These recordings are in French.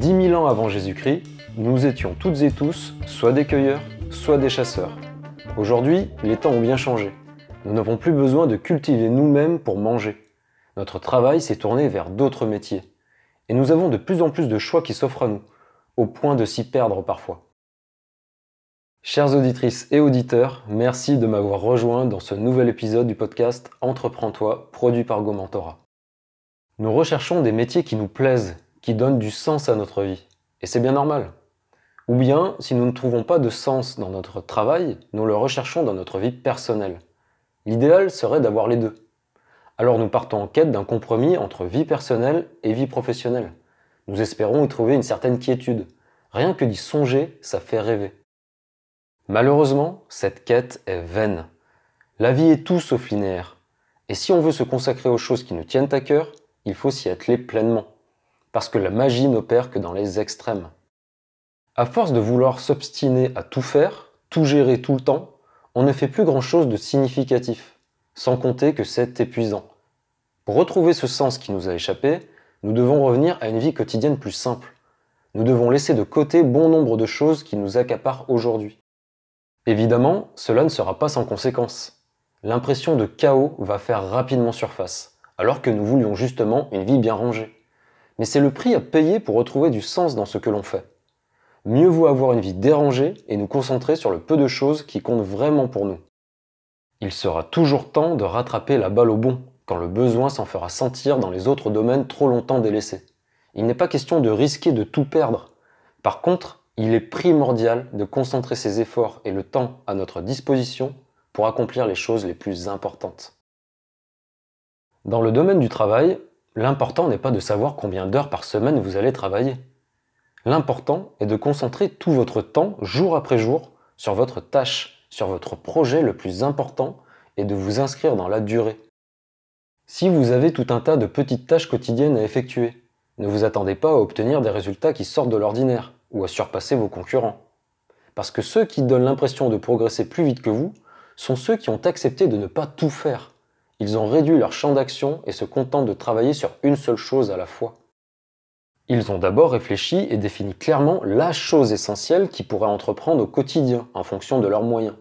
10 000 ans avant Jésus-Christ, nous étions toutes et tous soit des cueilleurs, soit des chasseurs. Aujourd'hui, les temps ont bien changé. Nous n'avons plus besoin de cultiver nous-mêmes pour manger. Notre travail s'est tourné vers d'autres métiers. Et nous avons de plus en plus de choix qui s'offrent à nous, au point de s'y perdre parfois. Chères auditrices et auditeurs, merci de m'avoir rejoint dans ce nouvel épisode du podcast Entreprends-toi, produit par Gomentora. Nous recherchons des métiers qui nous plaisent, qui donnent du sens à notre vie. Et c'est bien normal. Ou bien, si nous ne trouvons pas de sens dans notre travail, nous le recherchons dans notre vie personnelle. L'idéal serait d'avoir les deux. Alors nous partons en quête d'un compromis entre vie personnelle et vie professionnelle. Nous espérons y trouver une certaine quiétude. Rien que d'y songer, ça fait rêver. Malheureusement, cette quête est vaine. La vie est tout sauf linéaire. Et si on veut se consacrer aux choses qui nous tiennent à cœur, il faut s'y atteler pleinement. Parce que la magie n'opère que dans les extrêmes. À force de vouloir s'obstiner à tout faire, tout gérer tout le temps, on ne fait plus grand-chose de significatif, sans compter que c'est épuisant. Pour retrouver ce sens qui nous a échappé, nous devons revenir à une vie quotidienne plus simple. Nous devons laisser de côté bon nombre de choses qui nous accaparent aujourd'hui. Évidemment, cela ne sera pas sans conséquences. L'impression de chaos va faire rapidement surface, alors que nous voulions justement une vie bien rangée. Mais c'est le prix à payer pour retrouver du sens dans ce que l'on fait. Mieux vaut avoir une vie dérangée et nous concentrer sur le peu de choses qui comptent vraiment pour nous. Il sera toujours temps de rattraper la balle au bon, quand le besoin s'en fera sentir dans les autres domaines trop longtemps délaissés. Il n'est pas question de risquer de tout perdre. Par contre, il est primordial de concentrer ses efforts et le temps à notre disposition pour accomplir les choses les plus importantes. Dans le domaine du travail, l'important n'est pas de savoir combien d'heures par semaine vous allez travailler. L'important est de concentrer tout votre temps, jour après jour, sur votre tâche, sur votre projet le plus important et de vous inscrire dans la durée. Si vous avez tout un tas de petites tâches quotidiennes à effectuer, ne vous attendez pas à obtenir des résultats qui sortent de l'ordinaire ou à surpasser vos concurrents. Parce que ceux qui donnent l'impression de progresser plus vite que vous sont ceux qui ont accepté de ne pas tout faire. Ils ont réduit leur champ d'action et se contentent de travailler sur une seule chose à la fois. Ils ont d'abord réfléchi et défini clairement la chose essentielle qu'ils pourraient entreprendre au quotidien en fonction de leurs moyens.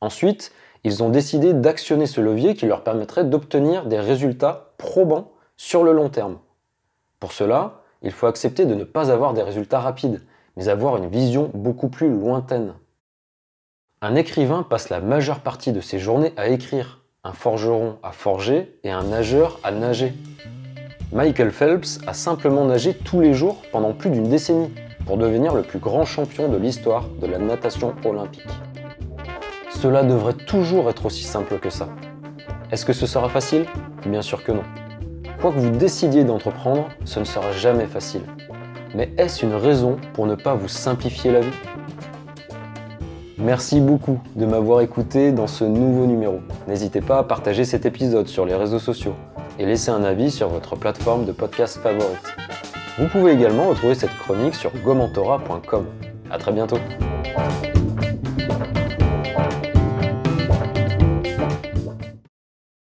Ensuite, ils ont décidé d'actionner ce levier qui leur permettrait d'obtenir des résultats probants sur le long terme. Pour cela, il faut accepter de ne pas avoir des résultats rapides, mais avoir une vision beaucoup plus lointaine. Un écrivain passe la majeure partie de ses journées à écrire, un forgeron à forger et un nageur à nager. Michael Phelps a simplement nagé tous les jours pendant plus d'une décennie pour devenir le plus grand champion de l'histoire de la natation olympique. Cela devrait toujours être aussi simple que ça. Est-ce que ce sera facile? Bien sûr que non. Quoi que vous décidiez d'entreprendre, ce ne sera jamais facile. Mais est-ce une raison pour ne pas vous simplifier la vie? Merci beaucoup de m'avoir écouté dans ce nouveau numéro. N'hésitez pas à partager cet épisode sur les réseaux sociaux et laisser un avis sur votre plateforme de podcast favorite. Vous pouvez également retrouver cette chronique sur gomentora.com. A très bientôt